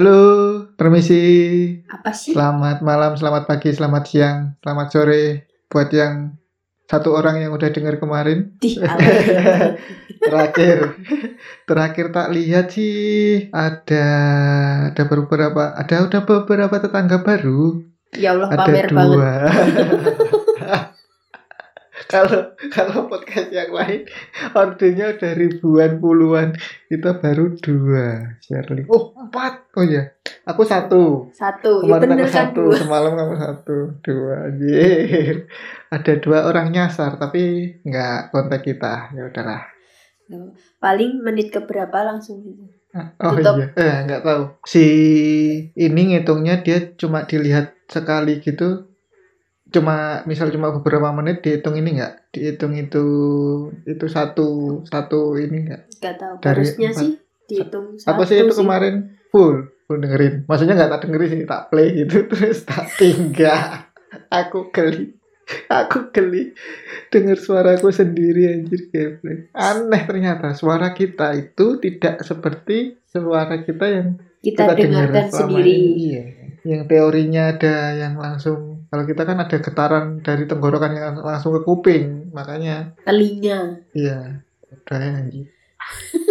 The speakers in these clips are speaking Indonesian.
Halo, permisi. Apa sih? Selamat malam, selamat pagi, selamat siang, selamat sore buat yang satu orang yang udah dengar kemarin. Ala. Terakhir, terakhir tak lihat sih ada ada beberapa ada udah beberapa tetangga baru. ya Allah Ada pamer banget. Kalau kalau podcast yang lain ordernya udah ribuan puluhan. Kita baru dua Shirley. Oh empat. Oh ya aku satu. Satu. Ya kemarin bener aku kan? satu dua. semalam kamu satu dua. Anjir. Ada dua orang nyasar tapi nggak kontak kita. Ya udahlah. Paling menit keberapa langsung gitu. oh Tutup. iya. Eh nggak tahu. Si ini ngitungnya dia cuma dilihat sekali gitu cuma misal cuma beberapa menit dihitung ini nggak dihitung itu itu satu satu ini nggak Gak tahu. Dari Harusnya empat. sih dihitung apa sih itu kemarin full full dengerin maksudnya nggak tak dengerin sih tak play gitu terus tak tinggal aku geli aku geli dengar suaraku sendiri anjir gameplay aneh ternyata suara kita itu tidak seperti suara kita yang Kita, dengar dengarkan sendiri. ini. iya yang teorinya ada yang langsung kalau kita kan ada getaran dari tenggorokan yang langsung ke kuping makanya Telinga. Iya, udah ya anjing.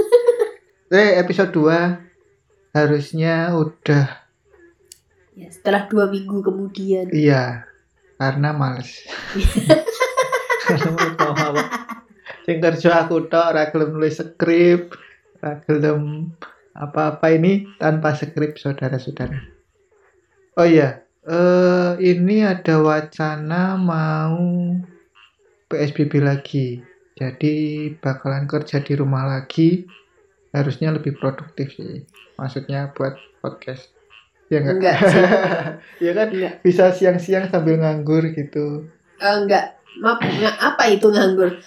eh, episode 2 harusnya udah Ya, setelah dua minggu kemudian. iya karena males. Karena males mau apa. Sing kerja aku tok ora nulis skrip, ora apa-apa ini tanpa skrip saudara-saudara. Oh iya, eh ini ada wacana mau PSBB lagi. Jadi bakalan kerja di rumah lagi. Harusnya lebih produktif sih. Maksudnya buat podcast. Ya enggak? Enggak sih. ya kan Enggak. bisa siang-siang sambil nganggur gitu. Eh, enggak. Maaf, enggak. apa itu nganggur?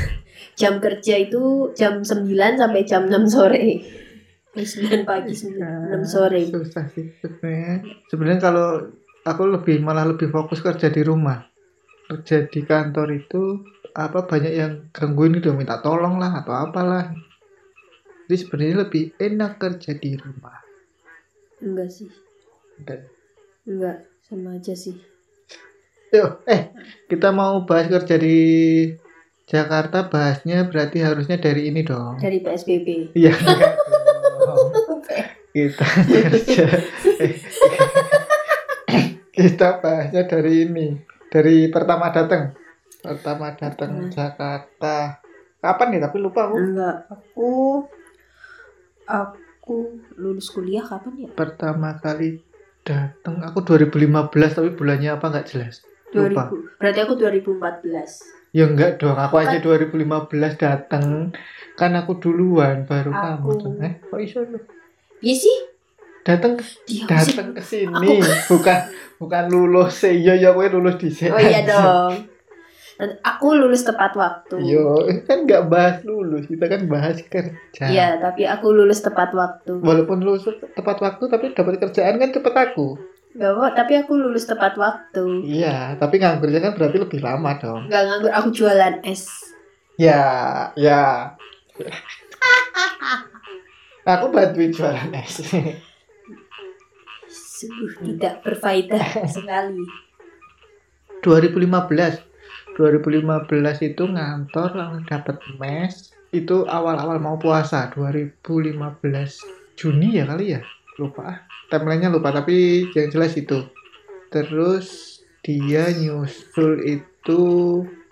jam kerja itu jam 9 sampai jam 6 sore. Eh, 9 pagi, 9, 6 sore. Susah sih sebenarnya. Sebenarnya kalau aku lebih malah lebih fokus kerja di rumah. Kerja di kantor itu apa banyak yang gangguin gitu minta tolong lah atau apalah. Jadi sebenarnya lebih enak kerja di rumah. Enggak sih. Dan, Enggak. Sama aja sih. Yuk, eh kita mau bahas kerja di Jakarta bahasnya berarti harusnya dari ini dong. Dari PSBB. Iya. enggak kita kerja eh, kita bahasnya dari ini dari pertama datang pertama datang Hmm. Jakarta. Kapan nih? Tapi lupa aku. Enggak, aku aku lulus kuliah kapan ya? pertama kali datang aku 2015 tapi bulannya apa nggak jelas. Lupa. 2000. Berarti aku 2014. ya enggak dong aku aja 2015 datang kan aku duluan baru kamu Aku- tuh eh. Kok iso lu? Iya sih. Datang datang ke sini bukan bukan lulus sih ya ya gue lulus di sini Oh iya dong. Aku lulus tepat waktu. Yo, kan nggak bahas lulus, kita kan bahas kerja. Iya, tapi aku lulus tepat waktu. Walaupun lulus tepat waktu, tapi dapat kerjaan kan cepet aku. Enggak kok, tapi aku lulus tepat waktu. Iya, tapi nganggurnya kan berarti lebih lama dong. Enggak nganggur, aku jualan es. Ya, ya. aku bantuin jualan es. Sungguh tidak berfaedah sekali. 2015, 2015 itu ngantor dapat mes. Itu awal-awal mau puasa, 2015 Juni ya kali ya, lupa. ah. Timelinenya lupa, tapi yang jelas itu. Terus dia nyusul itu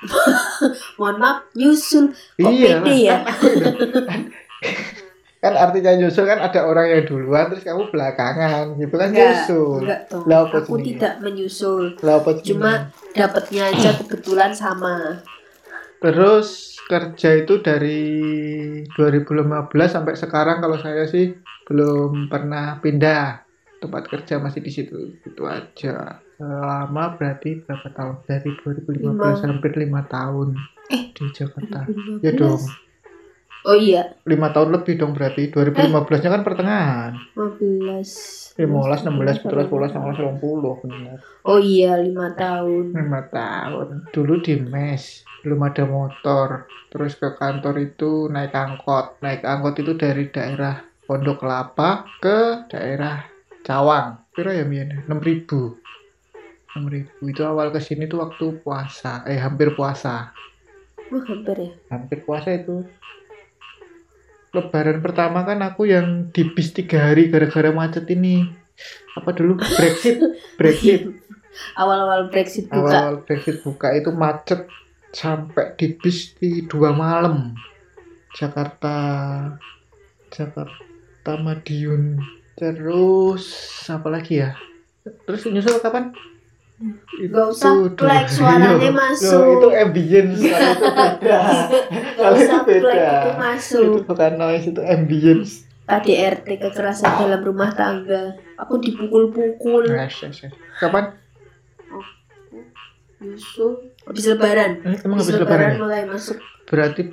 Mohon maaf, nyusul. Kok iya pede ya? kan artinya nyusul kan ada orang yang duluan terus kamu belakangan gitu kan Enggak, nyusul enggak. Lah, Aku jenenge? tidak menyusul. lah Cuma dapatnya aja kebetulan sama. terus kerja itu dari 2015 sampai sekarang kalau saya sih belum pernah pindah tempat kerja masih di situ itu aja lama berarti berapa tahun dari 2015 Lima. hampir lima tahun Eh, di Jakarta 2015. ya dong Oh iya, lima tahun lebih dong berarti 2015 nya kan pertengahan. 15. 15 16 17 18 19 20 benar. Oh iya, 5 tahun. lima tahun. Dulu di mes belum ada motor. Terus ke kantor itu naik angkot. Naik angkot itu dari daerah Pondok Kelapa ke daerah cawang. Piro ya mien enam ribu. enam ribu. Itu awal ke sini tuh waktu puasa. Eh hampir puasa. Wah, hampir ya. hampir puasa itu lebaran pertama kan aku yang di bis tiga hari gara-gara macet ini. Apa dulu? Brexit? Brexit. Awal-awal Brexit buka. awal Brexit buka itu macet sampai di bis di dua malam. Jakarta Jakarta Madiun. Terus apa lagi ya? Terus nyusul kapan Gak usah plek, suaranya Iya. masuk. Loh, itu ambience kalau itu beda Gak kalau itu beda itu masuk. itu bukan noise itu ambience KDRT kekerasan dalam rumah tangga. Aku dipukul-pukul. Yes, yes, yes. kapan Nyusul. Habis lebaran. Eh, emang habis lebaran ya? mulai masuk. berarti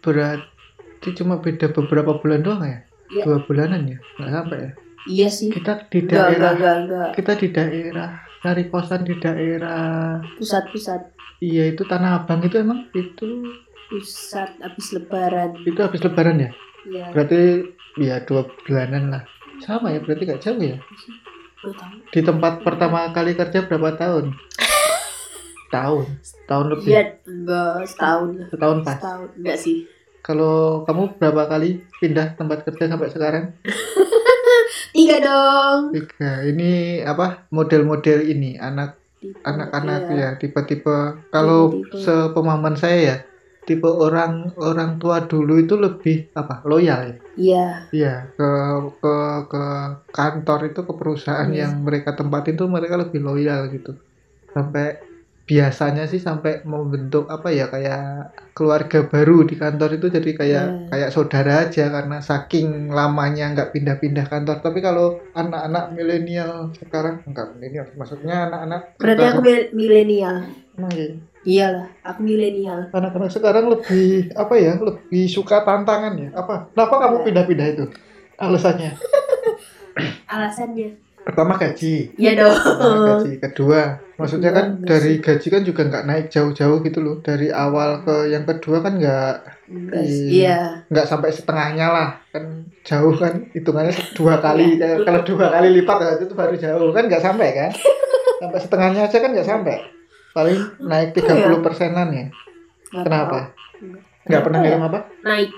berarti cuma beda beberapa bulan doang ya Iya. dua bulanan ya nggak sampai ya Iya sih. kita di Enggak, enggak, daerah enggak, enggak. kita di daerah cari kosan di daerah Pusat-pusat. iya itu tanah abang itu emang itu. Pusat habis lebaran. itu habis lebaran ya? Iya. berarti ya dua bulanan lah. Sama ya berarti gak jauh ya? Di tempat pertama kali kerja berapa tahun? Tahun. Tahun lebih. Iya, enggak setahun setahun pas? Setahun. Enggak sih. kalau kamu berapa kali pindah tempat kerja sampai sekarang Tiga dong. tiga ini apa model-model ini anak anak-anak iya. ya tipe-tipe kalau sepemahaman saya ya tipe orang orang tua dulu itu lebih apa loyal ya Iya. Iya ke ke ke kantor itu ke perusahaan Iya. yang mereka tempatin tuh mereka lebih loyal gitu sampai biasanya sih sampai membentuk apa ya kayak keluarga baru di kantor itu jadi kayak Iya. kayak saudara aja karena saking lamanya nggak pindah-pindah kantor tapi kalau anak-anak milenial sekarang enggak milenial maksudnya anak-anak Berarti aku milenial. Emang iya. Iyalah, aku milenial. anak-anak sekarang lebih apa ya lebih suka tantangan ya apa kenapa kamu pindah-pindah itu alasannya Alasannya. pertama gaji Iya dong. gaji kedua maksudnya kan enggak dari gaji kan juga nggak naik jauh-jauh gitu loh. Dari awal ke yang kedua kan nggak Enggak Iya. Iya. nggak sampai setengahnya lah. Kan jauh kan hitungannya dua kali Kayak kalau dua kali lipat ya, itu baru jauh. Kan nggak sampai kan? Sampai setengahnya aja kan nggak sampai. Paling naik 30 persenan ya. Kenapa? Nggak pernah ya? ngitung apa? Naik.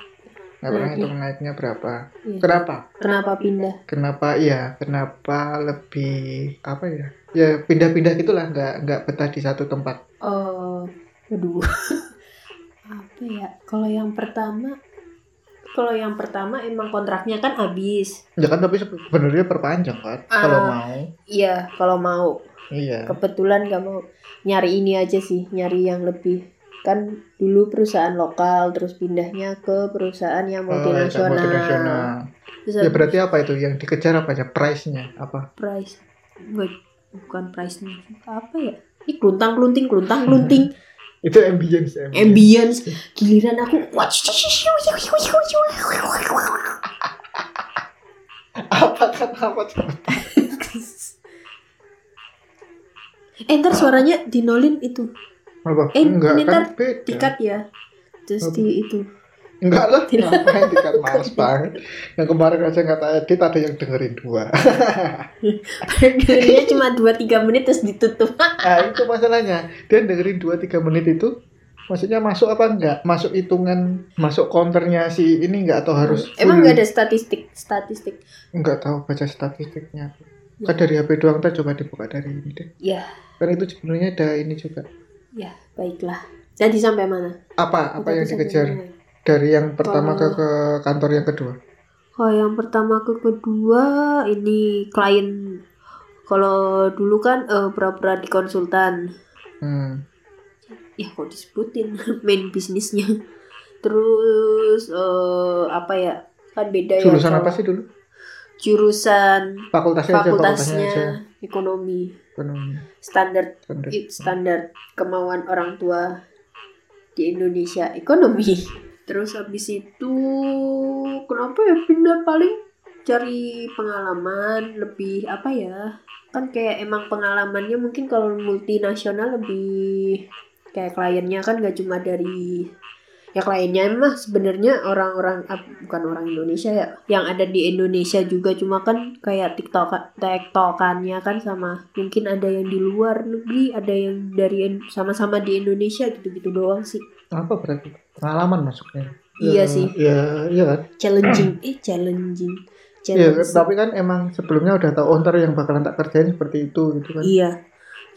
Nggak pernah hitung naiknya berapa Iya. kenapa Kenapa pindah? kenapa ya kenapa lebih apa ya ya pindah-pindah gitulah nggak nggak betah di satu tempat Oh, aduh. Apa ya? Kalau yang pertama kalau yang pertama emang kontraknya kan habis. ya kan tapi sebenarnya perpanjang kan Ah. kalau mau Iya, kalau mau. iya Kebetulan gak mau nyari ini aja sih, nyari yang lebih kan dulu perusahaan lokal terus pindahnya ke perusahaan yang Oh, multinasional. multinasional. Terus ya berarti apa itu? Yang dikejar apa ya price-nya apa? Price. Wait, bukan price nya apa ya? Ini keluntang kelunting keluntang kelunting itu ambience ambience, ambience. Giliran aku apa kan apa eh ntar suaranya dinolin itu apa? Eh, enggak ini kan beda. tikat ya terus di itu enggak lah. Tidak. ngapain tikat males banget. Yang kemarin aja nggak edit ada yang dengerin dua. Dengernya cuma 2-3 menit terus ditutup. Nah itu masalahnya. Dia dengerin 2-3 menit itu maksudnya masuk apa enggak? Masuk hitungan masuk counternya si ini enggak atau harus emang full? nggak ada statistik statistik? Enggak tahu baca statistiknya. Kan dari HP doang kita coba dibuka dari ini deh. Ya. Kan itu sebenarnya ada ini juga ya baiklah jadi sampai mana apa apa yang dikejar mana? dari yang pertama ke Kalau- ke kantor yang kedua Oh, yang pertama ke kedua ini klien kalau dulu kan eh, pura-pura di konsultan. hmm. Ya kok disebutin main bisnisnya. Terus eh, apa ya? Kan beda ya. jurusan apa sih dulu Jurusan fakultasnya, aja fakultasnya fakultasnya aja ekonomi. Ekonomi Standar standar. standar kemauan orang tua di Indonesia ekonomi. Terus habis itu kenapa ya pindah paling cari pengalaman lebih apa ya? Kan kayak emang pengalamannya mungkin kalau multinasional lebih kayak kliennya kan gak cuma dari yang lainnya mah sebenarnya orang-orang ap- bukan orang Indonesia ya yang ada di Indonesia juga cuma kan kayak tiktok tiktokannya kan sama mungkin ada yang di luar negeri ada yang dari sama-sama di Indonesia gitu-gitu doang sih. Apa berarti? Pengalaman masuknya? Iya Ya, sih. ya iya kan? Challenging. Eh challenging. Iya, tapi kan emang sebelumnya udah tahu oh ntar yang bakalan tak kerjain seperti itu gitu kan. Iya.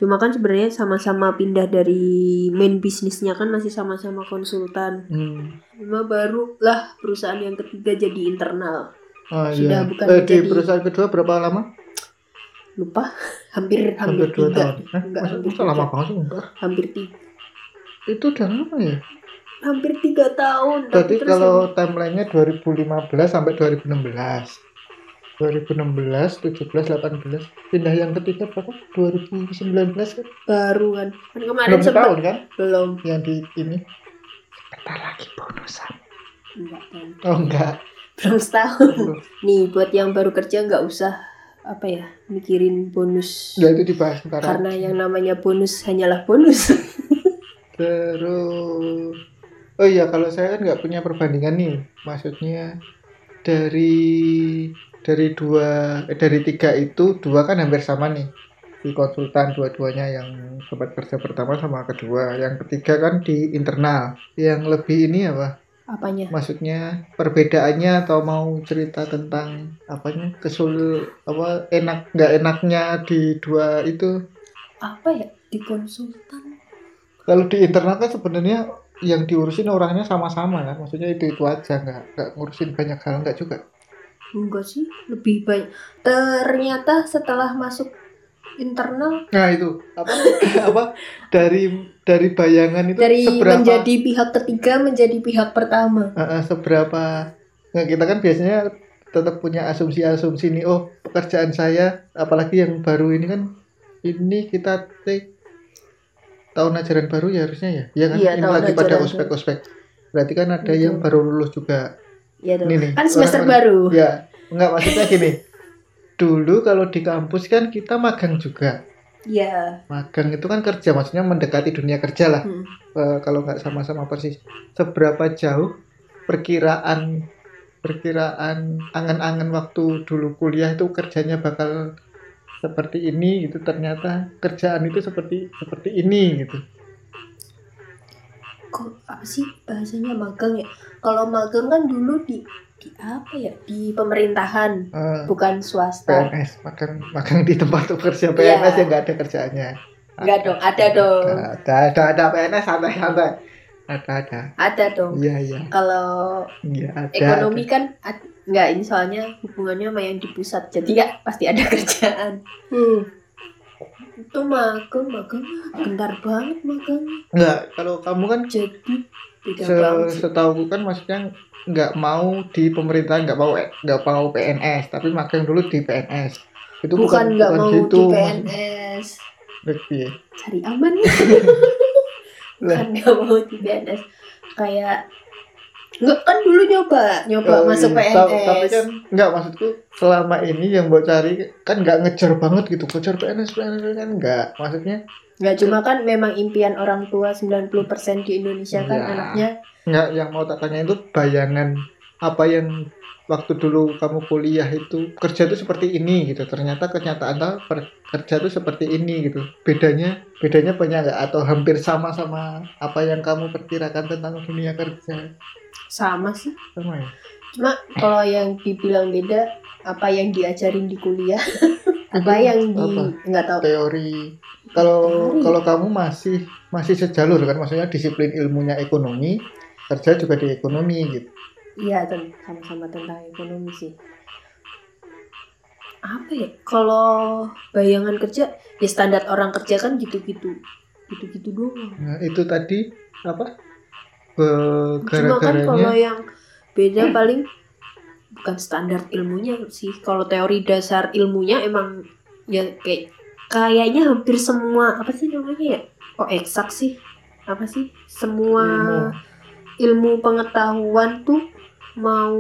Cuma kan sebenarnya sama-sama pindah dari main bisnisnya kan masih sama-sama konsultan. Hmm. Cuma baru lah perusahaan yang ketiga jadi internal. Oh, Sudah iya. bukan eh, di perusahaan kedua berapa lama? Lupa hampir Hampir hampir, dua tiga. tahun. Eh, Enggak, hampir lama banget sih? Enggak. Hampir tiga. Itu udah lama ya? Hampir tiga tahun. Berarti terus kalau timelinenya 2015 sampai 2016. 2016, 17, 18. Pindah yang ketiga berapa? 2019 kan? baru kan. Kan kemarin Belum sempat setahun kan? belum. Yang di ini. Bentar lagi bonusan. Enggak kan. Oh enggak. Belum setahun. Nih buat yang baru kerja nggak usah apa ya mikirin bonus Ya itu dibahas ntar. karena yang namanya bonus hanyalah bonus. Terus Oh iya kalau saya kan nggak punya perbandingan nih Maksudnya Dari Dari dua eh, Dari tiga itu Dua kan hampir sama nih. Di konsultan dua-duanya yang Tempat kerja pertama sama kedua. Yang ketiga kan di internal. Yang lebih ini apa? Apanya? Maksudnya perbedaannya Atau mau cerita tentang Apanya? Kesul Apa enak nggak enaknya di dua itu? Apa ya? Di konsultan? Kalau di internal kan sebenarnya yang diurusin orangnya sama-sama kan, maksudnya itu itu aja nggak nggak ngurusin banyak hal nggak juga. Enggak sih, lebih baik. Ternyata setelah masuk internal Nah itu. Apa? Apa? Dari dari bayangan itu dari seberapa? menjadi pihak ketiga menjadi pihak pertama. eh, eh, seberapa? Nggak kita kan biasanya tetap punya asumsi-asumsi nih oh pekerjaan saya apalagi yang baru ini kan ini kita take tahun ajaran baru ya harusnya ya? Ya kan? Iya, ini lagi pada ospek-ospek. berarti kan ada Betul. yang baru lulus juga Ya dong. Ini nih, Kan semester orang-orang- baru. Ya, enggak maksudnya gini. Dulu kalau di kampus kan kita magang juga. Iya. Magang itu kan kerja, maksudnya mendekati dunia kerja lah. Hmm. Eh, kalau nggak sama-sama persis. Seberapa jauh perkiraan perkiraan angan-angan waktu dulu kuliah itu kerjanya bakal seperti ini gitu ternyata kerjaan itu seperti seperti ini gitu Kok apa sih bahasanya magang ya? Kalau magang kan dulu di di apa ya? Di pemerintahan, Eh, bukan swasta. PNS magang magang di tempat kerja PNS Iya. yang nggak ada kerjaannya Enggak dong, ada dong. ada ada ada PNS santai santai ada ada Ada dong. iya iya Kalau ada ekonomi kan ad- nggak ini soalnya hubungannya sama yang di pusat jadi ya pasti ada kerjaan hmm. Itu magang magang bentar banget magang Enggak, kalau kamu kan jadi se banget setahu kan maksudnya nggak mau di pemerintahan nggak mau nggak mau PNS tapi magang dulu di PNS itu bukan nggak mau gitu di PNS Lebih. cari aman Lah. bukan nggak mau di PNS kayak nggak kan dulu nyoba nyoba Oh, masuk iya. PNS Ta- tapi kan nggak maksudku selama ini yang mau cari kan nggak ngejar banget gitu ngejar PNS PNS kan nggak maksudnya. Nggak cuma kan memang impian orang tua 90% di Indonesia kan Iya. anaknya. Nggak yang mau tak tanya itu bayangan apa yang waktu dulu kamu kuliah itu kerja itu seperti ini gitu ternyata kenyataan kerja itu seperti ini gitu. Bedanya bedanya banyak nggak? Atau hampir sama sama apa yang kamu perkirakan tentang dunia kerja sama sih sama ya Cuma kalau yang dibilang beda apa yang diajarin di kuliah, apa yang di nggak tahu. teori kalau Teori. kalau kamu masih masih sejalur kan maksudnya disiplin ilmunya ekonomi kerja juga di ekonomi gitu Iya, sama-sama tentang ekonomi sih. Apa ya? Kalau bayangan kerja ya standar orang kerja kan gitu-gitu. Gitu-gitu doang. nah itu tadi apa Cuma kan kalau yang beda paling bukan standar ilmunya sih. Kalau teori dasar ilmunya emang ya kayak kayaknya hampir semua apa sih namanya ya? Oh eksak sih. Apa sih? Semua ilmu pengetahuan tuh mau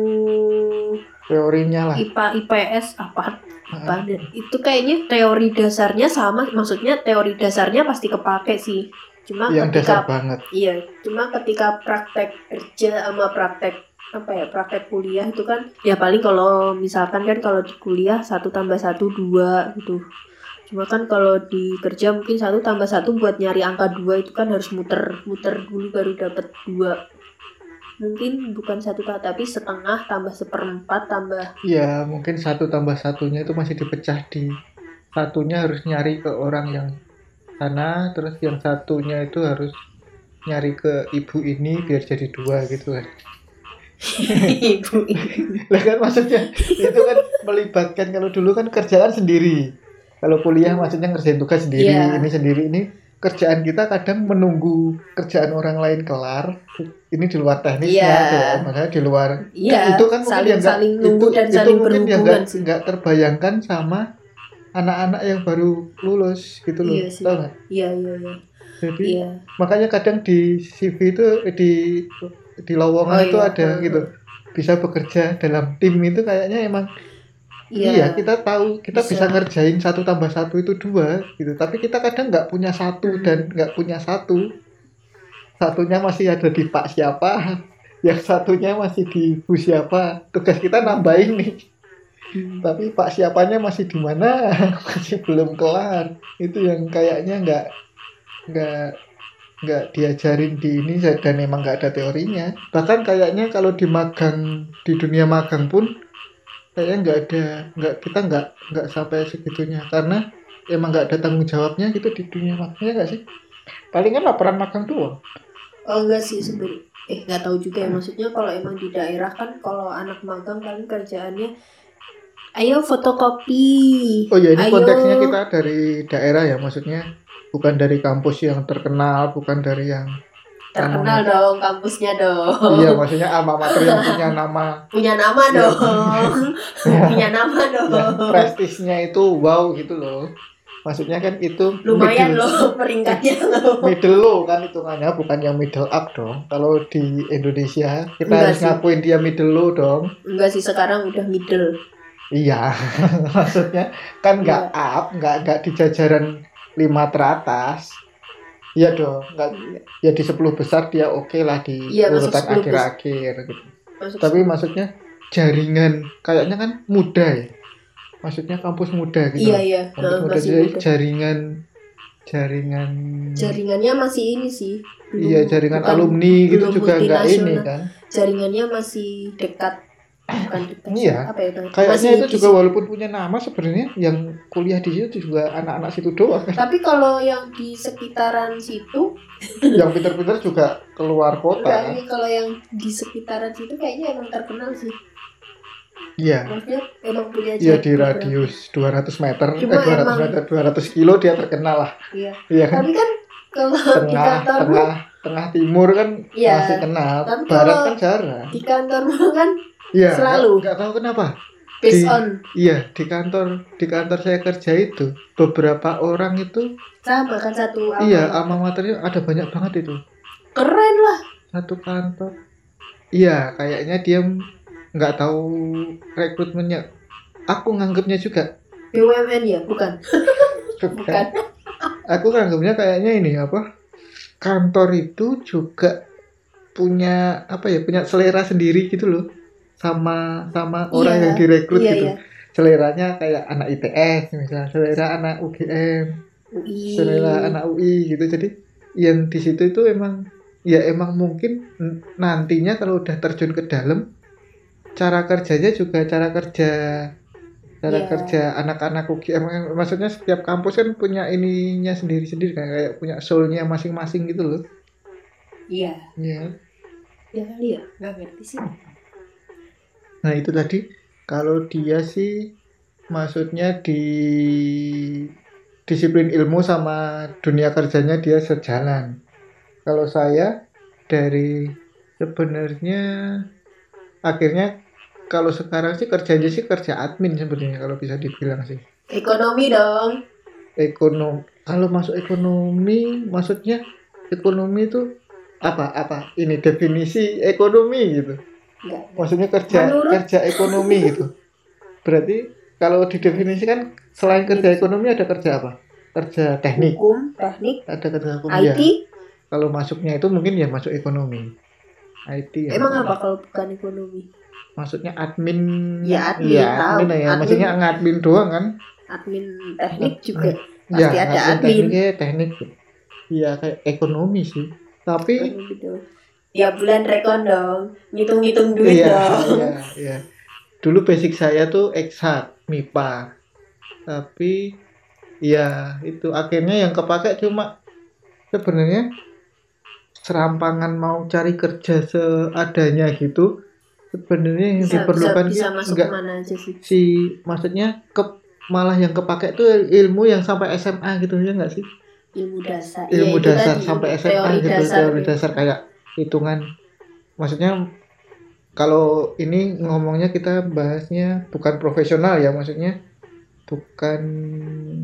teorinya lah IPA IPS apa apa itu kayaknya teori dasarnya sama maksudnya teori dasarnya pasti kepake sih cuma yang dasar ketika banget. iya cuma ketika praktek kerja sama praktek apa ya praktek kuliah itu kan ya paling kalau misalkan kan kalau di kuliah satu tambah satu dua gitu. Cuma kan kalau di kerja mungkin satu tambah satu buat nyari angka dua itu kan harus muter muter dulu baru dapat dua. Mungkin bukan satu ta- tapi setengah tambah seperempat tambah. Ya mungkin satu tambah satunya itu masih dipecah di satunya harus nyari ke orang yang sana terus yang satunya itu harus nyari ke ibu ini biar jadi dua gitu kan ibu lah kan maksudnya itu kan melibatkan kalau dulu kan kerjaan sendiri. Kalau kuliah maksudnya ngerjain tugas sendiri Iya. ini sendiri. Ini kerjaan kita kadang menunggu kerjaan orang lain kelar ini di luar teknisnya Iya. tuh, makanya di luar iya. Itu kan mungkin saling ya nggak- saling nunggu itu, dan itu saling mungkin ya nggak sih. nggak terbayangkan sama anak-anak yang baru lulus gitu loh Iya sih. tau nggak iya iya iya jadi iya makanya kadang di CV itu eh, di di lowongan Oh, itu iya. ada Hmm. gitu bisa bekerja dalam tim itu kayaknya emang iya, kita tahu kita bisa. Bisa. ngerjain satu tambah satu itu dua gitu tapi kita kadang nggak punya satu Hmm. dan nggak punya satu satunya masih ada di pak siapa yang satunya masih di bu siapa tugas kita nambahin nih Hmm. tapi pak siapanya masih di mana? Masih belum kelar. Itu yang kayaknya nggak nggak nggak diajarin di ini dan emang nggak ada teorinya. Bahkan kayaknya kalau di magang di dunia magang pun kayaknya nggak ada nggak kita nggak nggak sampai segitunya. Karena emang nggak ada tanggung jawabnya gitu di dunia magangnya nggak sih? Paling kan laporan magang doang. Oh enggak sih sebenarnya eh nggak tahu juga ya. Maksudnya kalau emang di daerah kan kalau anak magang paling kerjaannya ayo fotokopi. Oh ya ini ayo. konteksnya kita dari daerah ya maksudnya bukan dari kampus yang terkenal bukan dari yang terkenal dong kampusnya dong. Iya maksudnya alma mater yang punya nama. Punya nama Iya. dong. Punya nama dong. ya, prestisnya itu wow gitu loh. Maksudnya kan itu lumayan middle, loh peringkatnya. Loh middle low kan hitungannya bukan yang middle up dong. Kalau di Indonesia kita Enggak harus sih. ngakuin dia middle low dong. Enggak sih sekarang udah middle iya maksudnya kan nggak up nggak nggak di jajaran lima teratas Iya dong, nggak ya di 10 besar dia oke lah di Iya, urutan 10 akhir-akhir gitu. Masuk Tapi maksudnya jaringan kayaknya kan muda ya. Maksudnya kampus muda gitu. iya iya Kampus Nah, muda masih jadi muda. jaringan jaringan jaringannya masih ini sih Belum- iya jaringan bukan- alumni gitu juga nggak ini kan. jaringannya masih dekat bukan dekat Iya. apa ya? Kayaknya itu di juga walaupun punya nama sebenarnya yang kuliah di situ juga anak-anak situ doang kan. Tapi kalau yang di sekitaran situ, yang pinter-pinter juga keluar kota enggak kan. kalau yang di sekitaran situ kayaknya emang terkenal sih. Iya. Maksudnya emang punya Iya di beberapa. radius 200 meter, Cuma eh 200 emang- meter, 200 kilo dia terkenal lah. Iya. Iya kan? Tapi kan kalau di Tengah, kantor tengah, tengah timur kan Iya. masih kenal. Tapi Barat kan jarang. di kantor kan Iya. selalu. nggak- tahu kenapa. based Di- on Iya di kantor di kantor saya kerja itu beberapa orang itu sama kan satu iya alma. alma maternya ada banyak banget itu Keren lah. satu kantor. Iya kayaknya dia nggak tahu rekrutmennya. Aku nganggapnya juga BUMN ya, bukan? Bukan. aku nganggapnya kayaknya ini apa kantor itu juga punya apa ya punya selera sendiri gitu loh sama sama orang Iya, yang direkrut Iya, gitu iya. seleranya kayak anak IPS misalnya selera anak UGM UI. selera anak UI gitu jadi yang di situ itu emang ya emang mungkin nantinya kalau udah terjun ke dalam cara kerjanya juga cara kerja cara Iya. kerja anak-anak UGM kan, maksudnya setiap kampus kan punya ininya sendiri-sendiri kayak, kayak punya soulnya masing-masing gitu loh Iya. ya Ya kali ya, nggak ngerti sih. Nah itu tadi. Kalau dia sih maksudnya di disiplin ilmu sama dunia kerjanya dia sejalan. Kalau saya dari sebenarnya akhirnya kalau sekarang sih kerjanya sih kerja admin sebenarnya kalau bisa dibilang sih. Ekonomi dong. ekonom kalau masuk ekonomi maksudnya ekonomi itu apa? Apa? Ini definisi ekonomi gitu Enggak. maksudnya kerja Menurut- kerja ekonomi gitu. Berarti kalau didefinisikan selain kerja ekonomi ada kerja apa? Kerja teknik. Hukum, teknik, ada kerja hukum ya IT, kalau masuknya itu mungkin ya masuk ekonomi. IT ya. Emang apa kalau bukan ekonomi? maksudnya admin Ya, admin, Iya, tahu. admin ya. Admin. maksudnya ngadmin doang kan? Admin teknik juga ya pasti ada ngadmin admin. tekniknya teknik. Iya kayak ekonomi sih. Tapi Ekonomi Ya bulan rekon dong, ngitung-ngitung duit iya dong. iya iya dulu basic saya tuh eksak MIPA tapi ya itu akhirnya yang kepake cuma sebenarnya serampangan mau cari kerja seadanya gitu sebenarnya yang Bisa, bisa, diperlukan bisa ki- masuk nggak ke mana aja sih? si maksudnya ke malah yang kepake tuh ilmu yang sampai SMA gitu ya nggak sih Ilmu dasar. Ilmu itu dasar tadi, sampai SMA teori gitu dasar, teori ya. dasar kayak hitungan. Maksudnya kalau ini ngomongnya kita bahasnya bukan profesional ya maksudnya bukan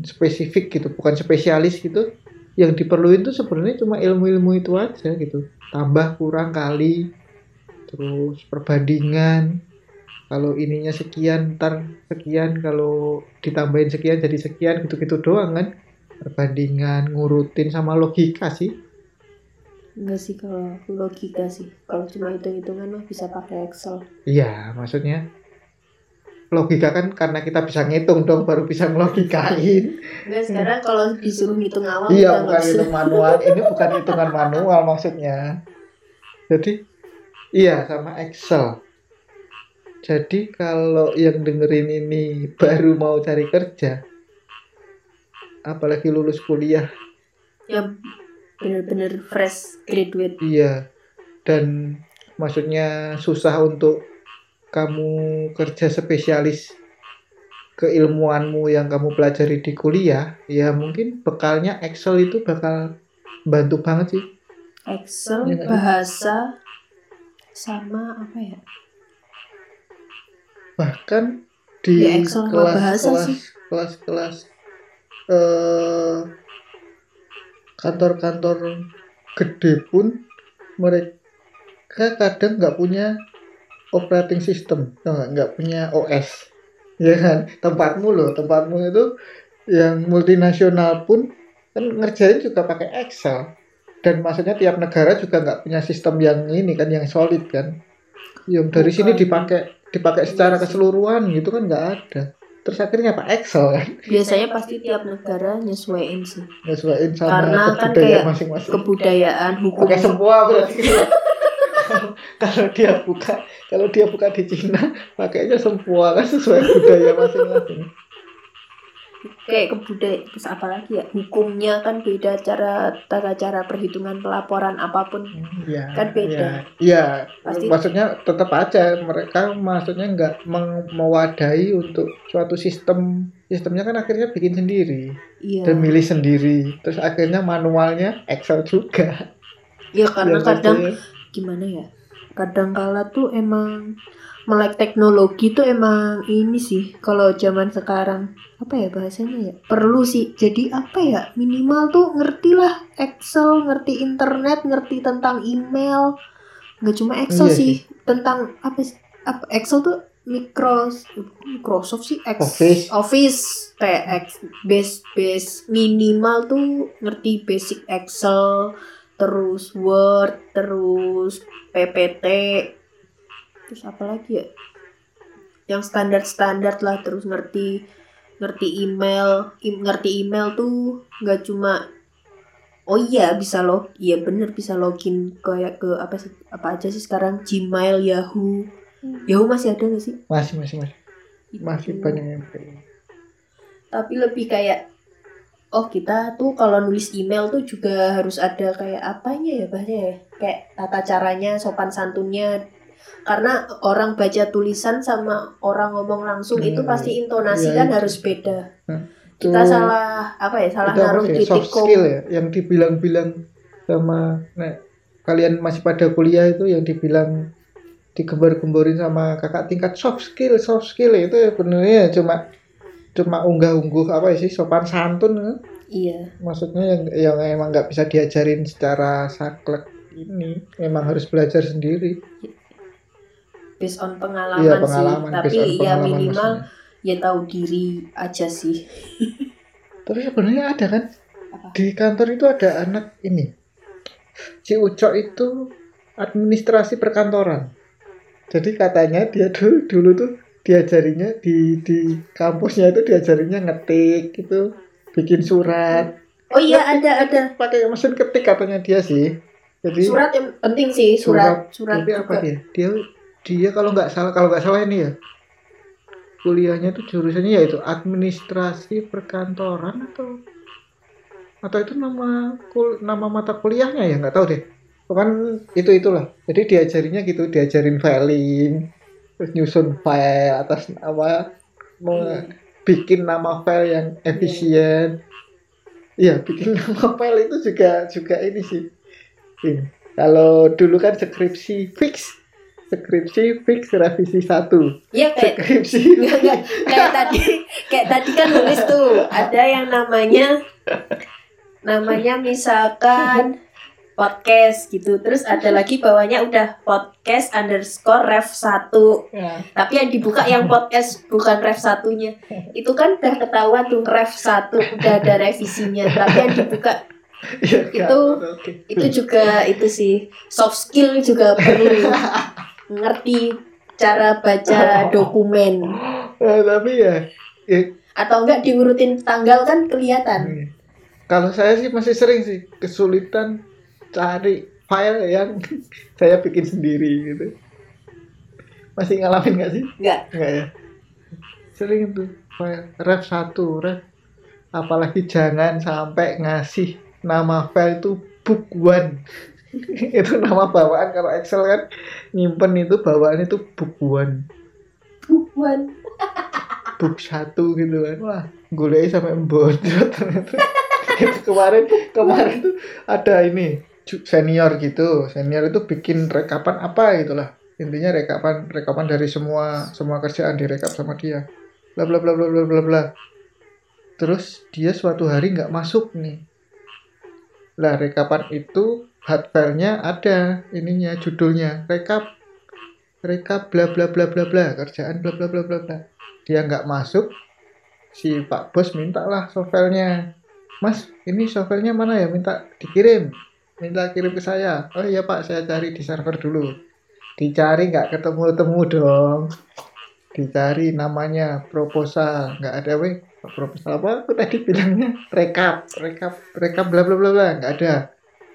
spesifik gitu bukan spesialis gitu. Yang diperluin tuh sebenarnya cuma ilmu-ilmu itu aja gitu. Tambah kurang kali terus perbandingan. Kalau ininya sekian ntar sekian. Kalau ditambahin sekian jadi sekian gitu-gitu doang kan. Perbandingan ngurutin sama logika sih Enggak sih kalau logika sih. Kalau cuma hitung-hitungan mah bisa pakai Excel. iya maksudnya logika kan karena kita bisa ngitung dong baru bisa ngelogikain. Enggak sekarang kalau disuruh ngitung awal iya bukan nggak hitung manual. Ini bukan hitungan manual maksudnya. Jadi iya sama Excel. Jadi kalau yang dengerin ini baru mau cari kerja apalagi lulus kuliah Yang bener-bener fresh graduate. Iya. Dan maksudnya susah untuk kamu kerja spesialis keilmuanmu yang kamu pelajari di kuliah, ya mungkin bekalnya Excel itu bakal bantu banget sih. Excel, sih? bahasa, sama apa ya? Bahkan di Ya, Excel kelas bahasa kelas sih. kelas kelas eh kantor-kantor gede pun mereka kadang nggak punya operating system, nggak? punya OS, ya kan? Tempatmu loh, tempatmu itu yang multinasional pun kan ngerjain juga pakai Excel. Dan maksudnya tiap negara juga nggak punya sistem yang ini kan, yang solid kan. Yang dari sini Bukan. dipakai dipakai secara Iya keseluruhan gitu kan nggak ada. Terus akhirnya apa Excel kan? Biasanya pasti tiap negara nyesuaiin sih. Nyesuaiin sama Karena kan kebudayaan kayak masing-masing. Kebudayaan, hukum. Pakai semua berarti. kalau dia buka kalau dia buka di Cina pakainya semua kan sesuai budaya masing-masing. Kayak kebudayaan, terus apa lagi ya? Hukumnya kan beda cara tata cara perhitungan pelaporan apa pun. Iya. Kan beda. Iya. Iya. Pasti Maksudnya tetap aja mereka maksudnya nggak mewadahi untuk suatu sistem sistemnya kan akhirnya bikin sendiri iya. dan milih sendiri terus akhirnya manualnya Excel juga Ya karena Yang kadang pastinya- gimana ya? Kadang kala tuh emang melek teknologi tuh emang ini sih kalau zaman sekarang. Apa ya bahasanya ya? Perlu sih. Jadi apa ya? Minimal tuh ngerti lah Excel ngerti internet ngerti tentang email. Nggak cuma Excel Iya sih tentang apa sih? Apa Excel tuh Micros Microsoft sih X, Office. Office. Kayak X, base base minimal tuh ngerti basic Excel terus Word terus PPT terus apa lagi ya? Yang standar standar lah terus ngerti ngerti email. Im- ngerti email tuh nggak cuma oh iya bisa log iya bener bisa login kayak ke apa sih apa aja sih sekarang? Gmail Yahoo. Yahoo masih ada nggak sih? Masih masih masih. Masih Itu. banyak yang pakai. tapi lebih kayak oh kita tuh kalau nulis email tuh juga harus ada kayak apanya ya bahasanya ya? Kayak tata caranya sopan santunnya karena orang baca tulisan sama orang ngomong langsung itu Hmm, pasti intonasi iya kan itu. harus beda. Hmm, kita Itu- salah apa ya salah itu naruh titik soft kom skill ya yang dibilang-bilang sama nah, kalian masih pada kuliah itu yang dibilang digembar-gemborin sama kakak tingkat soft skill soft skill itu ya sebenarnya cuma cuma unggah-ungguh apa sih sopan santun kan? iya. Maksudnya yang yang emang nggak bisa diajarin secara saklek ini memang harus belajar sendiri based on pengalaman, iya pengalaman sih tapi ya pengalaman minimal maksudnya. ya tahu diri aja sih tapi sebenarnya ada kan Apa? di kantor itu ada anak ini si Ucok itu administrasi perkantoran. Jadi katanya dia dulu dulu tuh diajarinya di di kampusnya itu diajarinya ngetik gitu, bikin surat. Oh iya ada ada Pakai mesin ketik katanya dia sih. Jadi surat yang penting sih surat surat, Tapi apa dia? Dia dia kalau nggak salah kalau nggak salah ini ya kuliahnya itu jurusannya yaitu administrasi perkantoran atau atau itu nama kul, nama mata kuliahnya ya nggak tahu deh. Kan itu itulah. Jadi diajarinya gitu, diajarin filing, terus nyusun file atas nama Hmm. bikin nama file yang efisien. Iya, bikin nama file itu juga juga ini sih. Ini. Kalau dulu kan skripsi fix, skripsi fix revisi satu, Iya kayak skripsi Enggak, enggak. Kayak tadi, kayak tadi kan nulis tuh, ada yang namanya namanya misalkan podcast gitu. Terus ada lagi bawahnya udah podcast underscore ref 1. Ya, Tapi yang dibuka yang podcast bukan ref satunya. Itu kan udah ketahuan tuh ref 1 udah ada revisinya. Tapi yang dibuka iya, Itu- itu juga itu sih soft skill juga perlu ngerti cara baca dokumen Eh, tapi ya, ya atau enggak diurutin tanggal kan kelihatan Iya. Kalau saya sih masih sering sih kesulitan cari file yang saya bikin sendiri gitu. Masih ngalamin nggak sih? enggak Enggak ya. Sering tuh file ref satu ref. Apalagi jangan sampai ngasih nama file itu book one. itu nama bawaan kalau Excel kan. Nyimpen itu bawaan itu one. Bukan book satu gitu kan. Wah gulai sampai bocor ternyata itu kemarin kemarin tuh ada ini senior gitu. Senior itu bikin rekapan apa gitulah intinya rekapan rekapan dari semua semua kerjaan direkap sama dia. Bla bla bla bla bla bla bla. Terus dia suatu hari nggak masuk nih. Lah rekapan itu hard filenya ada ininya judulnya. Rekap. Rekap bla bla bla bla bla. Kerjaan bla bla bla bla bla. Dia nggak masuk. Si pak bos minta lah softwarenya mas ini softwarenya mana ya? Minta dikirim. Minta kirim ke saya. Oh iya pak. Saya cari di server dulu. Dicari nggak ketemu ketemu dong. Dicari namanya proposal. Nggak ada weh. Proposal apa? Aku tadi bilangnya rekap. Rekap rekap bla bla bla bla. Nggak ada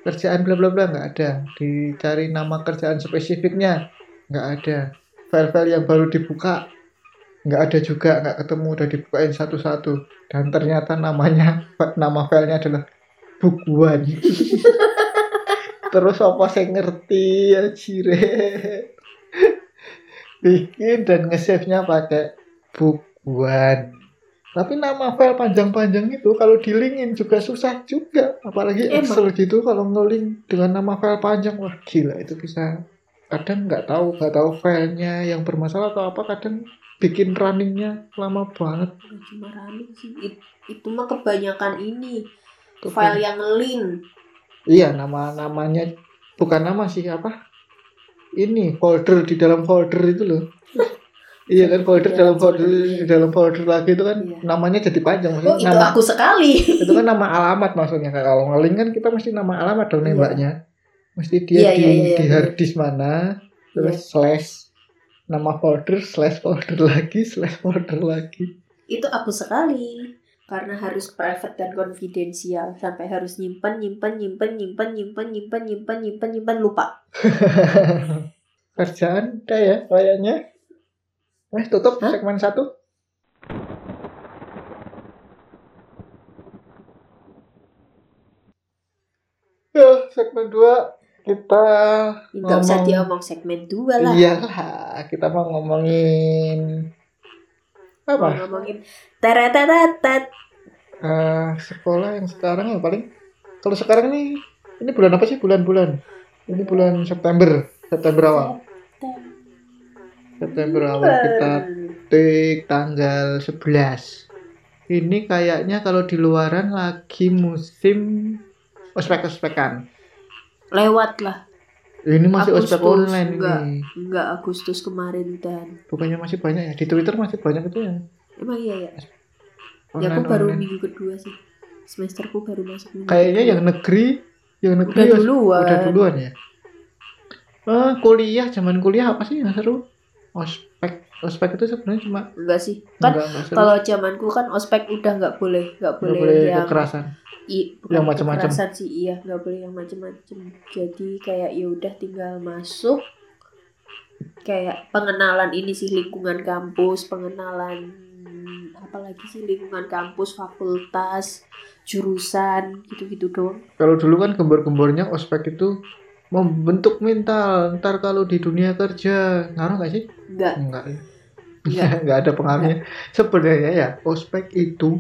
kerjaan bla bla bla nggak ada. Dicari nama kerjaan spesifiknya nggak ada. File-file yang baru dibuka nggak ada juga nggak ketemu udah dibukain satu-satu. Dan ternyata namanya nama filenya adalah bukuan. Terus apa saya ngerti ya cire bikin dan nge-save nya pakai bukuan tapi nama file panjang-panjang itu kalau di linkin juga susah juga. Apalagi Emang. Excel gitu kalau nge-link dengan nama file panjang wah gila itu bisa kadang nggak tahu nggak tahu filenya yang bermasalah atau apa kadang bikin runningnya lama banget. Cuma running sih. It- itu mah kebanyakan ini. Tuh, file yang link. Iya nama namanya bukan nama sih apa? Ini folder di dalam folder itu loh iya kan folder Iya, dalam folder iya. di dalam folder lagi itu kan Iya. namanya jadi panjang oh maksudnya itu nama aku sekali itu kan nama alamat maksudnya kalau ngeling kan kita mesti nama alamat dong Iya. nembaknya mesti dia Iya, di iya, iya, di iya. hard disk mana terus Iya. slash nama folder slash folder lagi slash folder lagi itu aku sekali karena harus private dan konfidensial sampai harus nyimpen nyimpen nyimpen nyimpen nyimpen nyimpen nyimpen nyimpen nyimpen lupa kerjaan udah ya kayaknya eh tutup Hah? segmen satu. Ya segmen dua kita nggak usah ngomong- diomong segmen dua lah. Iyalah kita mau ngomongin Mau apa ngomongin teretatat Eh, sekolah yang sekarang ya paling kalau sekarang nih ini bulan apa sih? Bulan-bulan. Ini bulan September September awal September awal kita tik tanggal 11 ini kayaknya kalau di luaran lagi musim ospek-ospekan. Lewat lah ini masih Agustus, ospek online enggak. ini. enggak. Agustus kemarin dan. Bukannya masih banyak ya? Di Twitter masih banyak itu ya? Emang iya ya ya aku online, baru online. minggu kedua sih. Semesterku baru masuk minggu kayaknya kedua. yang negeri yang negeri Udah ya- duluan. udah duluan ya? Ah kuliah zaman kuliah apa sih yang seru ospek ospek itu sebenarnya cuma enggak sih. Kan kalau zamanku kan ospek udah nggak boleh nggak boleh, boleh yang kekerasan. I, yang macam-macam. sih iya nggak boleh yang macam-macam. Jadi kayak ya udah tinggal masuk. Kayak pengenalan ini sih lingkungan kampus pengenalan apalagi sih lingkungan kampus fakultas jurusan gitu-gitu doang. Kalau dulu kan gembor-gembornya ospek itu membentuk mental. Ntar kalau di dunia kerja ngaruh nggak sih? Enggak enggak ya. Enggak. nggak ada pengaruhnya. Sebenarnya ya ospek itu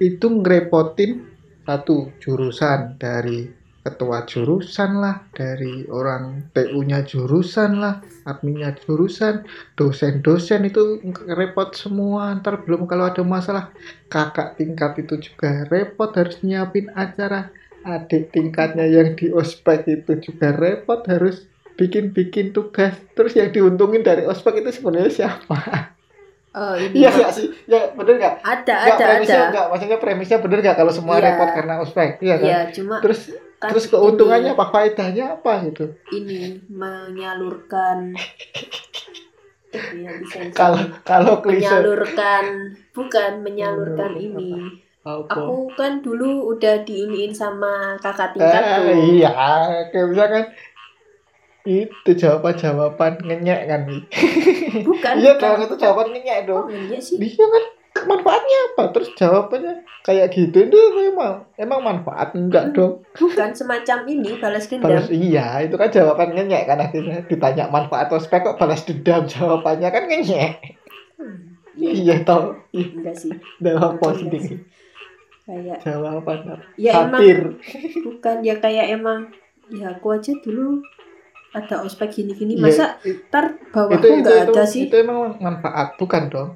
itu ngerepotin satu jurusan dari ketua jurusan lah dari orang TU-nya jurusan lah adminnya jurusan dosen-dosen itu repot semua. Ntar belum kalau ada masalah kakak tingkat itu juga repot harus nyiapin acara adik tingkatnya yang di ospek itu juga repot harus bikin-bikin tugas terus yang diuntungin dari ospek itu sebenarnya siapa Oh, ini Iya nggak sih? Ya bener nggak? ada Nggak, ada premisnya ada nggak, maksudnya premisnya bener nggak kalau semua Iya. repot karena ospek, iya kan? ya cuma Terus kan terus keuntungannya ini- apa? Faedahnya apa gitu? ini menyalurkan Iya. Kalau kalau klise menyalurkan bukan menyalurkan Menyalurkan ini apa? aku kan dulu udah diiniin sama kakak Eh, tingkatku iya, kayak misalkan itu jawaban-jawaban ngenyek kan? bukan Iya dong, itu jawaban ngenyek oh dong. iya sih Dia kan manfaatnya apa? Terus jawabannya kayak gitu itu emang emang manfaat enggak dong? bukan semacam ini balas dendam Balas iya, itu kan jawaban ngenyek kan akhirnya ditanya manfaat ospek kok balas dendam jawabannya kan ngenyek. Hmm, iya Iya tau, iya enggak sih dalam posting. Kayak jawaban apa? ya emang bukan ya kayak emang ya aku aja dulu ada ospek gini-gini Iya, masa ntar itu bawahku itu nggak itu, ada sih itu emang manfaat bukan dong?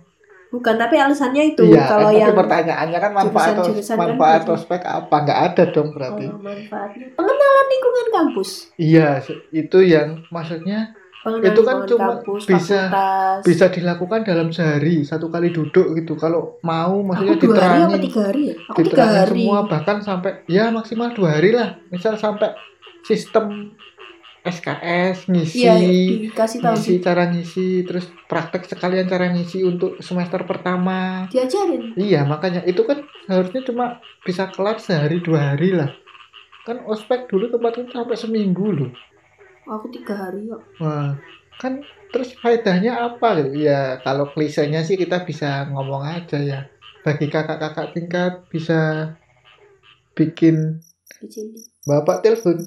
bukan tapi alasannya itu iya, kalau kan, yang pertanyaannya kan manfaat jurusan-jurusan kan manfaat gitu. ospek apa? Nggak ada dong berarti. oh, manfaatnya pengenalan lingkungan kampus Iya, itu yang maksudnya Itu kan cuma kampus bisa- fakultas. bisa dilakukan dalam sehari satu kali duduk gitu. Kalau mau maksudnya aku dua hari apa tiga hari ya? Aku tiga hari. semua bahkan sampai ya maksimal dua hari lah. Misal sampai sistem SKS ngisi iya dikasih tahu ngisi cara ngisi terus praktek sekalian cara ngisi untuk semester pertama. Diajarin? Iya makanya itu kan harusnya cuma bisa kelar sehari dua hari lah. Kan ospek dulu tempatku sampai seminggu loh aku tiga hari kok wah kan terus faedahnya apa? Loh ya kalau klisenya sih kita bisa ngomong aja ya. Bagi kakak-kakak tingkat bisa bikin bapak telepon.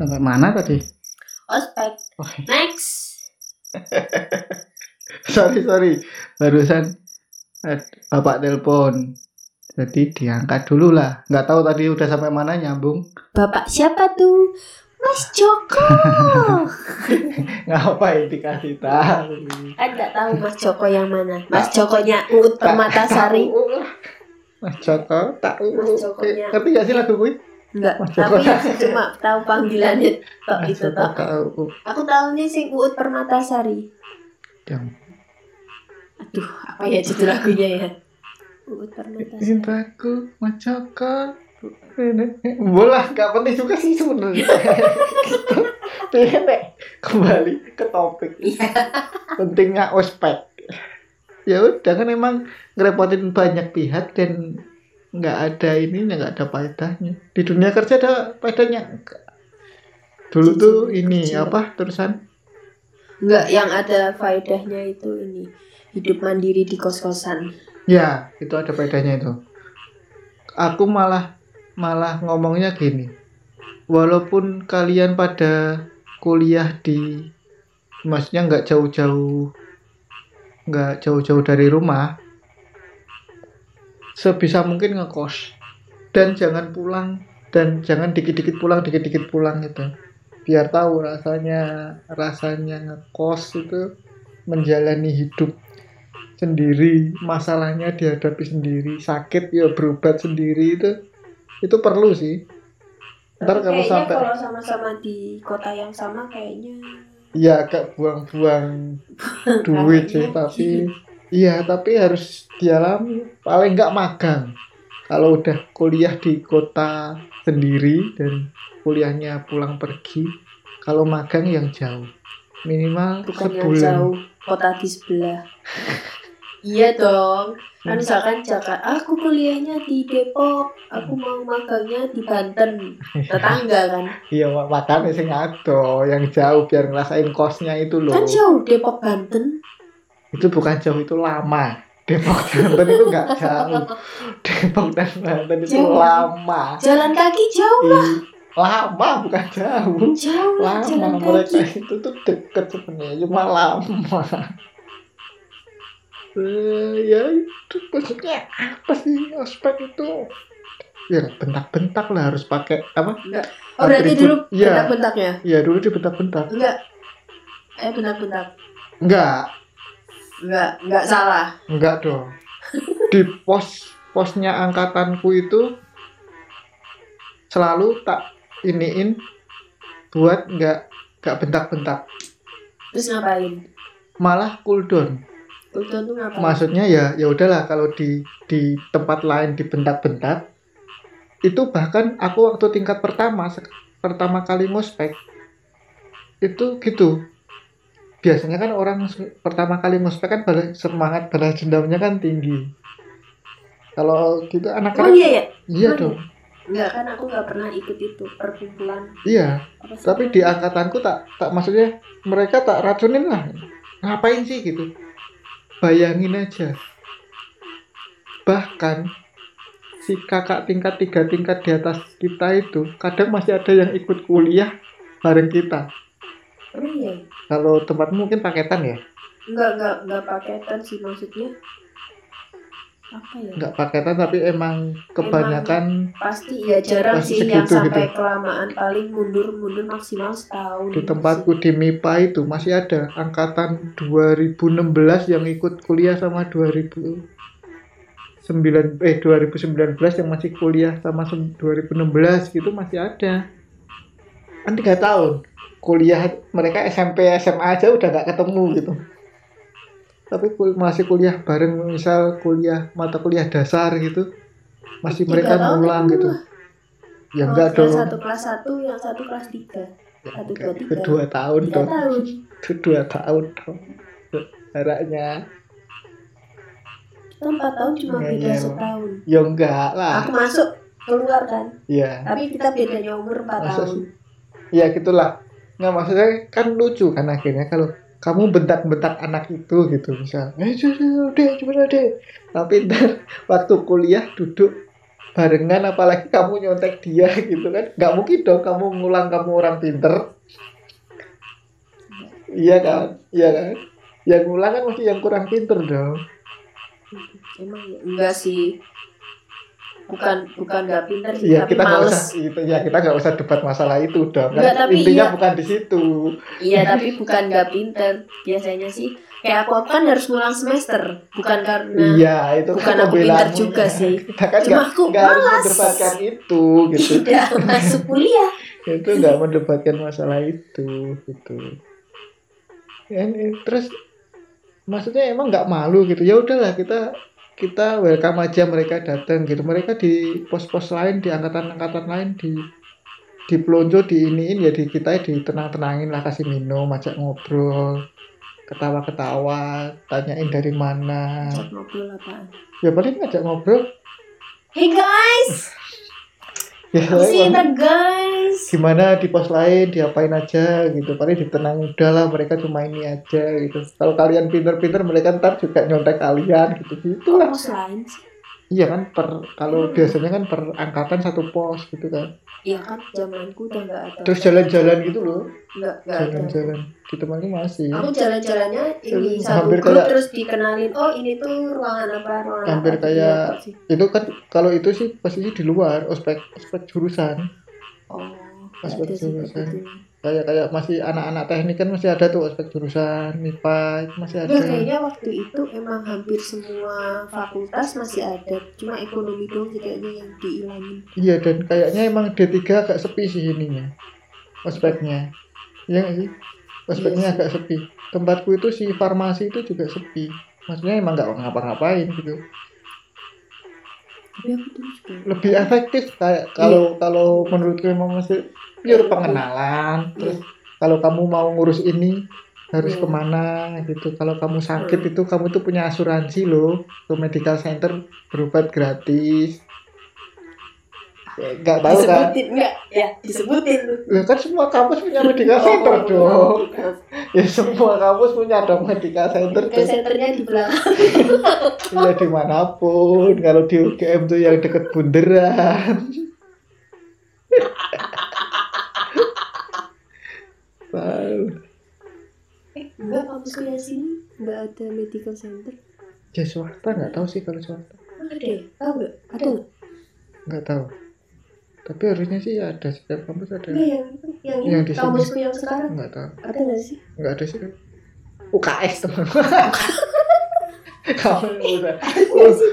Sampai mana tadi ospek Oh. next. Sorry sorry. Barusan eh, bapak telepon. Jadi diangkat dulu lah. Nggak tahu tadi udah sampai mana nyambung. Bapak siapa tuh? Mas Joko. Ngapain dikasih tahu? Kan nggak tahu Mas Joko yang mana. Mas Jokonya Uut Permatasari. Mas Joko tahu Mas Jokonya. tapi gak sih lagu gue enggak tapi cuma tahu panggilannya. Tok itu tok tahu. Aku tahunya sing Uut Permatasari. Yang aduh apa ya judul lagunya ya? Uut Permatasari. Cintaku Mas Joko bola gak penting juga sih sebenarnya. Gitu. Kembali ke topik. Iya. Pentingnya ospek. Ya udah kan emang ngerepotin banyak pihak dan nggak ada ininya nggak ada faedahnya. Di dunia kerja ada faedahnya? Dulu tuh ini kecil. apa terusan enggak yang ada faedahnya itu ini hidup mandiri di kos-kosan. Ya itu ada faedahnya itu. Aku malah malah ngomongnya gini. Walaupun kalian pada kuliah di maksudnya nggak jauh-jauh nggak jauh-jauh dari rumah sebisa mungkin ngekos. Dan jangan pulang dan jangan dikit-dikit pulang dikit-dikit pulang gitu. Biar tahu rasanya rasanya ngekos itu menjalani hidup sendiri masalahnya dihadapi sendiri sakit ya berobat sendiri itu itu perlu sih. Ntar kalau sampai kalau sama-sama di kota yang sama kayaknya iya agak buang-buang duit sih tapi iya tapi harus dialami paling nggak magang kalau udah kuliah di kota sendiri dan kuliahnya pulang pergi kalau magang yang jauh minimal bukan yang sebulan jauh kota di sebelah. iya dong. Kan misalkan Jakarta, aku kuliahnya di Depok, aku mau magangnya di Banten, tetangga kan. iya mak- makanya sih ngado yang jauh biar ngerasain kosnya itu loh Kan jauh Depok Banten. Itu bukan jauh itu lama Depok Banten itu nggak jauh Depok dan Banten itu Jauh. lama Jalan kaki jauh, Ih, lama bukan jauh jauh lah jalan lama mereka kaki. itu tuh deket sebenarnya cuma lama Eh, ya itu maksudnya apa sih ospek itu ya bentak-bentak lah harus pakai apa Oh berarti dulu Iya. bentak-bentaknya? ya dulu dibentak-bentak Enggak. Eh bentak-bentak. enggak Enggak, enggak salah. enggak dong di pos posnya angkatanku itu selalu tak iniin buat enggak enggak bentak-bentak Terus ngapain? malah cooldown Kulton tuh ngapain? maksudnya ya ya udahlah kalau di di tempat lain dibentak-bentak itu bahkan aku waktu tingkat pertama pertama kali ngospek itu gitu biasanya kan orang pertama kali ngospek kan balas, semangat balas dendamnya kan tinggi. Kalau gitu Oh anak-anak iya ya? iya emang dong. Enggak kan aku nggak pernah ikut itu perkumpulan. iya tapi di angkatanku tak tak maksudnya mereka tak racunin lah. Ngapain sih gitu? Bayangin aja. Bahkan si kakak tingkat tiga tingkat di atas kita itu kadang masih ada yang ikut kuliah bareng kita. Oh iya. Kalau tempat mungkin paketan ya Enggak enggak enggak paketan sih maksudnya. Apa ya? nggak paketan tapi emang kebanyakan Pasti ya jarang Pasti sih yang segitu, sampai gitu. kelamaan paling mundur-mundur maksimal setahun. di tempatku di MIPA itu masih ada angkatan 2016 yang ikut kuliah sama 2009 eh 2019 yang masih kuliah sama sem- 2016 gitu masih ada kan tiga tahun kuliah mereka SMP SMA aja udah nggak ketemu gitu. Tapi kul- masih kuliah bareng misal kuliah mata kuliah dasar gitu. Masih Tiga mereka ngulang gitu. Ya Oh, enggak dong. satu kelas satu yang satu kelas tiga. Satu dua tiga. Kedua tahun dong. tahun. Itu dua tahun dong. Jaraknya. Kita empat tahun cuma beda Ngeyel. setahun. Ya enggak lah. Aku masuk keluar kan. Ya. Tapi kita bedanya umur empat tahun. sih? ya gitulah nggak maksudnya kan lucu kan akhirnya kalau kamu bentak-bentak anak itu gitu misal eh deh coba deh tapi ntar waktu kuliah duduk barengan apalagi kamu nyontek dia gitu kan. Nggak mungkin dong kamu ngulang kamu orang pinter. Iya kan? Iya kan? Yang ngulang kan mesti yang kurang pinter dong. Emang ya enggak sih bukan bukan nggak pinter sih Iya tapi kita males usah itu ya kita nggak usah debat masalah itu Nggak, kan tapi intinya iya. bukan di situ iya tapi bukan nggak pinter biasanya sih kayak aku kan harus ngulang semester bukan karena Iya, itu bukan kan aku pembelaanmu. juga sih. Kita kan Cuma nggak aku harus malas. mendebatkan itu, gitu. tidak masuk kuliah itu nggak mendebatkan masalah itu, gitu. Ya, ini, terus maksudnya emang nggak malu gitu. Ya udahlah kita kita welcome aja mereka datang gitu. Mereka di pos-pos lain, di angkatan-angkatan lain di di pelonco di iniin ya di kita ditenang-tenangin lah kasih minum ajak ngobrol ketawa-ketawa tanyain dari mana. Ngobrol apaan? Ya paling ngajak ngobrol. Hey guys ya the guys gimana di pos lain diapain aja gitu. Paling ditenang udah lah mereka cuma ini aja gitu. Kalau kalian pinter-pinter mereka ntar juga nyontek kalian gitu. Gitu lah. pos lain sih? Iya kan per kalau biasanya kan per angkatan satu pos gitu kan iya kan zamanku udah nggak ada. Terus jalan-jalan gitu loh. Nggak jalan-jalan. Di ini masih. Aku jalan-jalannya ini Hampir satu grup kayak- terus dikenalin oh ini tuh ruangan apa ruangan Hampir apa kayak- Gitu sih. itu kan kalau itu sih posisi di luar ospek ospek jurusan. Oh sih jurusan. begitu. Kayak kayak masih anak-anak teknik kan masih ada tuh aspek jurusan MIPA itu masih ada. Enggak, kayaknya waktu itu emang hampir semua fakultas masih ada cuma ekonomi doang kayaknya yang diilangin. Iya dan kayaknya emang D3 agak sepi sih ininya ospeknya. Iya nggak sih? Ospeknya Iya sih. agak sepi. Tempatku itu si farmasi itu juga sepi. Maksudnya emang nggak ngapa-ngapain gitu. Lebih efektif kayak kalau kalau menurutku emang masih pure pengenalan terus kalau kamu mau ngurus ini harus Iya. ke mana gitu. Kalau kamu sakit itu kamu tuh punya asuransi loh. Ke medical center berobat gratis. Ya, nggak tahu kan disebutin enggak ya disebutin. lu Ya kan semua kampus punya medical center Oh, dong. medical ya semua kampus punya dong medical center. Medical tuh centernya di belakang. Ya di mana pun. Kalau di UGM tuh yang deket bunderan Tahu. eh enggak kampus kuliah sini enggak ada medical center. Ya swasta nggak tahu sih kalau swasta ada ya? Tahu enggak ada. Nggak nggak tahu. Tapi harusnya sih ada setiap kampus ada. Enggak yang yang ini Yang di kampusku yang sekarang. Nggak tahu. Ada nggak sih? Nggak ada sih UKS teman kamu udah.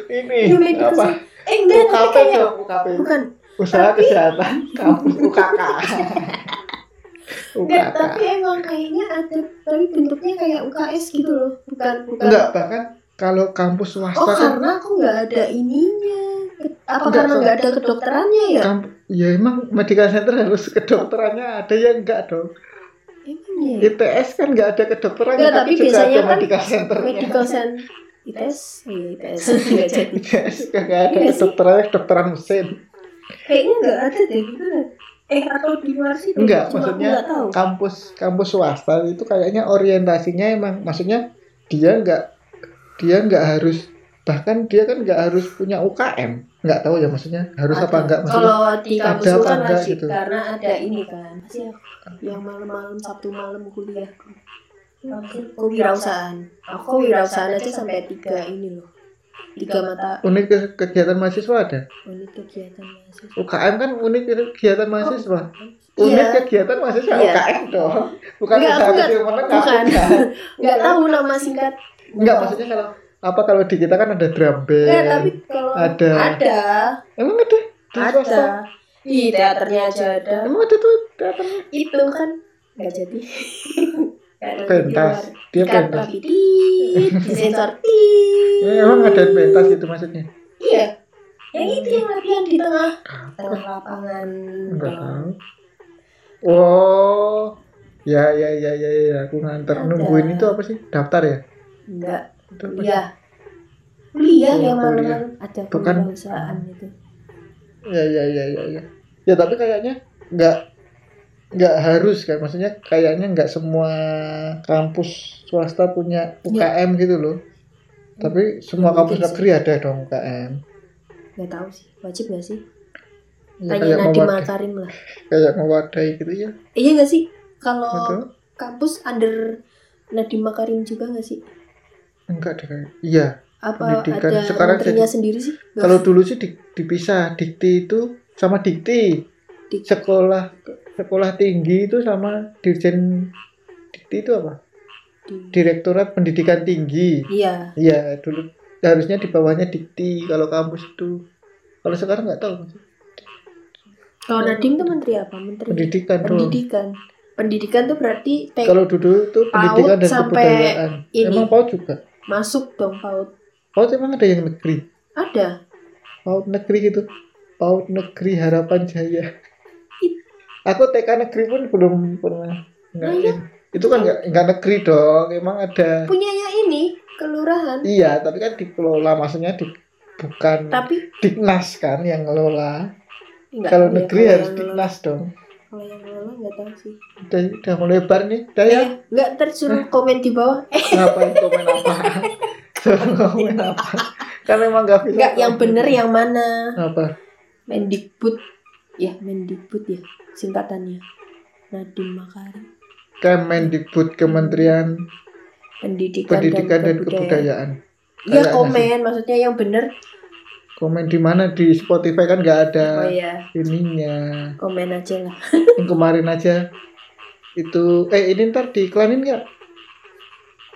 Ini Iya, medical apa? eh enggak tapi UKP kayak dong UKP bukan. Usaha kesehatan. Kampus UKK enggak tapi emang kayaknya ada tapi bentuknya kayak UKS gitu loh. bukan bukan. enggak bahkan kalau kampus swasta oh kan karena aku nggak ada ininya. Apa Enggak, karena nggak ada kedokterannya ya? kamp ya emang medical center harus kedokterannya ada yang enggak dong. Emangnya ya? ITS kan nggak ada kedokterannya Enggak, tapi juga biasanya ada kan medical centernya. medical center ITS iya ITS nggak jadi ITS nggak ada Iya kedokterannya kedokteran mesin. Kayaknya nggak ada deh eh atau di luar situ Enggak, Cuma maksudnya kampus kampus swasta itu kayaknya orientasinya emang maksudnya dia nggak dia nggak harus bahkan dia kan nggak harus punya UKM nggak tahu ya maksudnya harus apa Ada. enggak maksudnya kalau di ada kampusku apa kan enggak wajib gitu. karena ada ini kan Masih yang malam-malam sabtu malam kuliah. Aku kewirausahaan. Aku kewirausahaan aja sampai tiga ini loh tiga mata unit ke- kegiatan mahasiswa ada unit kegiatan mahasiswa UKM kan unit kegiatan mahasiswa Iya. unit kegiatan mahasiswa Iya. UKM dong bukan Enggak, aku usaha nggak- kecil menengah bukan. nggak tahu nama singkat Enggak, maksudnya kalau apa kalau di kita kan ada drum band. Nggak, tapi kalau ada. ada Emang ada? Di swasta? ada di teaternya aja ada Emang ada tuh teaternya? itu kan nggak jadi Nggak Pentas. di Dia pentas. disensor. Ya, emang ada pentas gitu maksudnya? iya yang itu yang latihan di tengah tengah lapangan Enggak tahu. Oh, ya ya ya ya ya aku nganter Ada. nungguin itu apa sih? Daftar ya? enggak sih? kuliah kuliah. malam-malam ada Bukan. kewirausahaan itu Ya ya ya ya ya. Ya tapi kayaknya nggak nggak harus kan maksudnya kayaknya nggak semua kampus swasta punya UKM gitu loh. Tapi semua Ya, mungkin kampus sih. negeri ada dong UKM nggak tahu sih wajib nggak sih? Ya, tanya Nadiem mewadai, Makarim lah. Kayak mewadai gitu ya iya nggak sih? Kalau gitu kampus under Nadiem Makarim juga nggak sih? Enggak deh iya. Apa Pendidikan. ada Sekarang menterinya sendiri sih? Kalau dulu sih di- dipisah dikti itu sama dikti. Dik- sekolah sekolah tinggi itu sama dirjen dikti itu apa? Di- direktorat pendidikan tinggi. Iya. Iya dulu harusnya di bawahnya dikti kalau kampus itu. Kalau sekarang nggak tahu kalau Nadiem tuh menteri apa? Menteri pendidikan dong. Pendidikan. Pendidikan tuh berarti kalau dulu itu pendidikan dan kebudayaan. ini. emang PAUD juga? Masuk dong PAUD. PAUD emang ada yang negeri? Ada. PAUD negeri gitu PAUD negeri harapan jaya aku TK negeri pun belum pernah nggak Oh, iya? itu kan nggak nggak negeri dong emang ada. Punyanya ini kelurahan. Iya tapi kan dikelola maksudnya di bukan tapi Diknas kan yang ngelola. Kalau tahu ya negeri harus. Diknas dong. Kalau yang ngelola nggak tahu sih. Udah, udah melebar nih. Udah ya? Eh, nggak tersuruh komen di bawah. Eh ngapain komen apa? Komen apa? Kan emang nggak bisa nggak yang bener yang mana? Apa? Mendikbud ya Mendikbud ya singkatannya. Nadiem Makarim. Kemendikbud Kementerian Pendidikan, Pendidikan dan, Kebudayaan. Kebudayaan. Iya komen maksudnya yang bener. Komen di mana? Di Spotify kan nggak ada oh ya ininya. Komen aja lah. Yang kemarin aja. Itu eh ini ntar diiklanin nggak?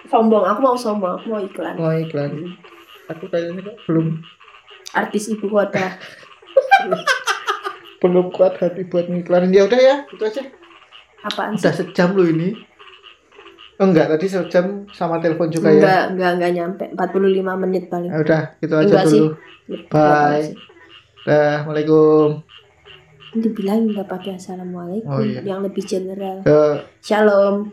Sombong aku mau sombong aku mau iklan. Mau iklan. Aku kayaknya kok belum. Artis ibu kota belum kuat hati buat ngiklanin ya udah ya itu aja. Apaan sih? udah sejam lu ini. Oh, enggak tadi sejam sama telepon juga ya. Enggak enggak enggak nyampe. 45 menit paling. Ya udah gitu aja Enggak sih. dulu. Bye. Dah, Assalamualaikum. Dibilang nggak pakai assalamualaikum Oh, iya. yang lebih general. Eh, shalom.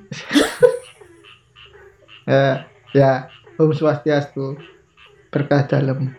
Ya ya Om Swastiastu berkah dalam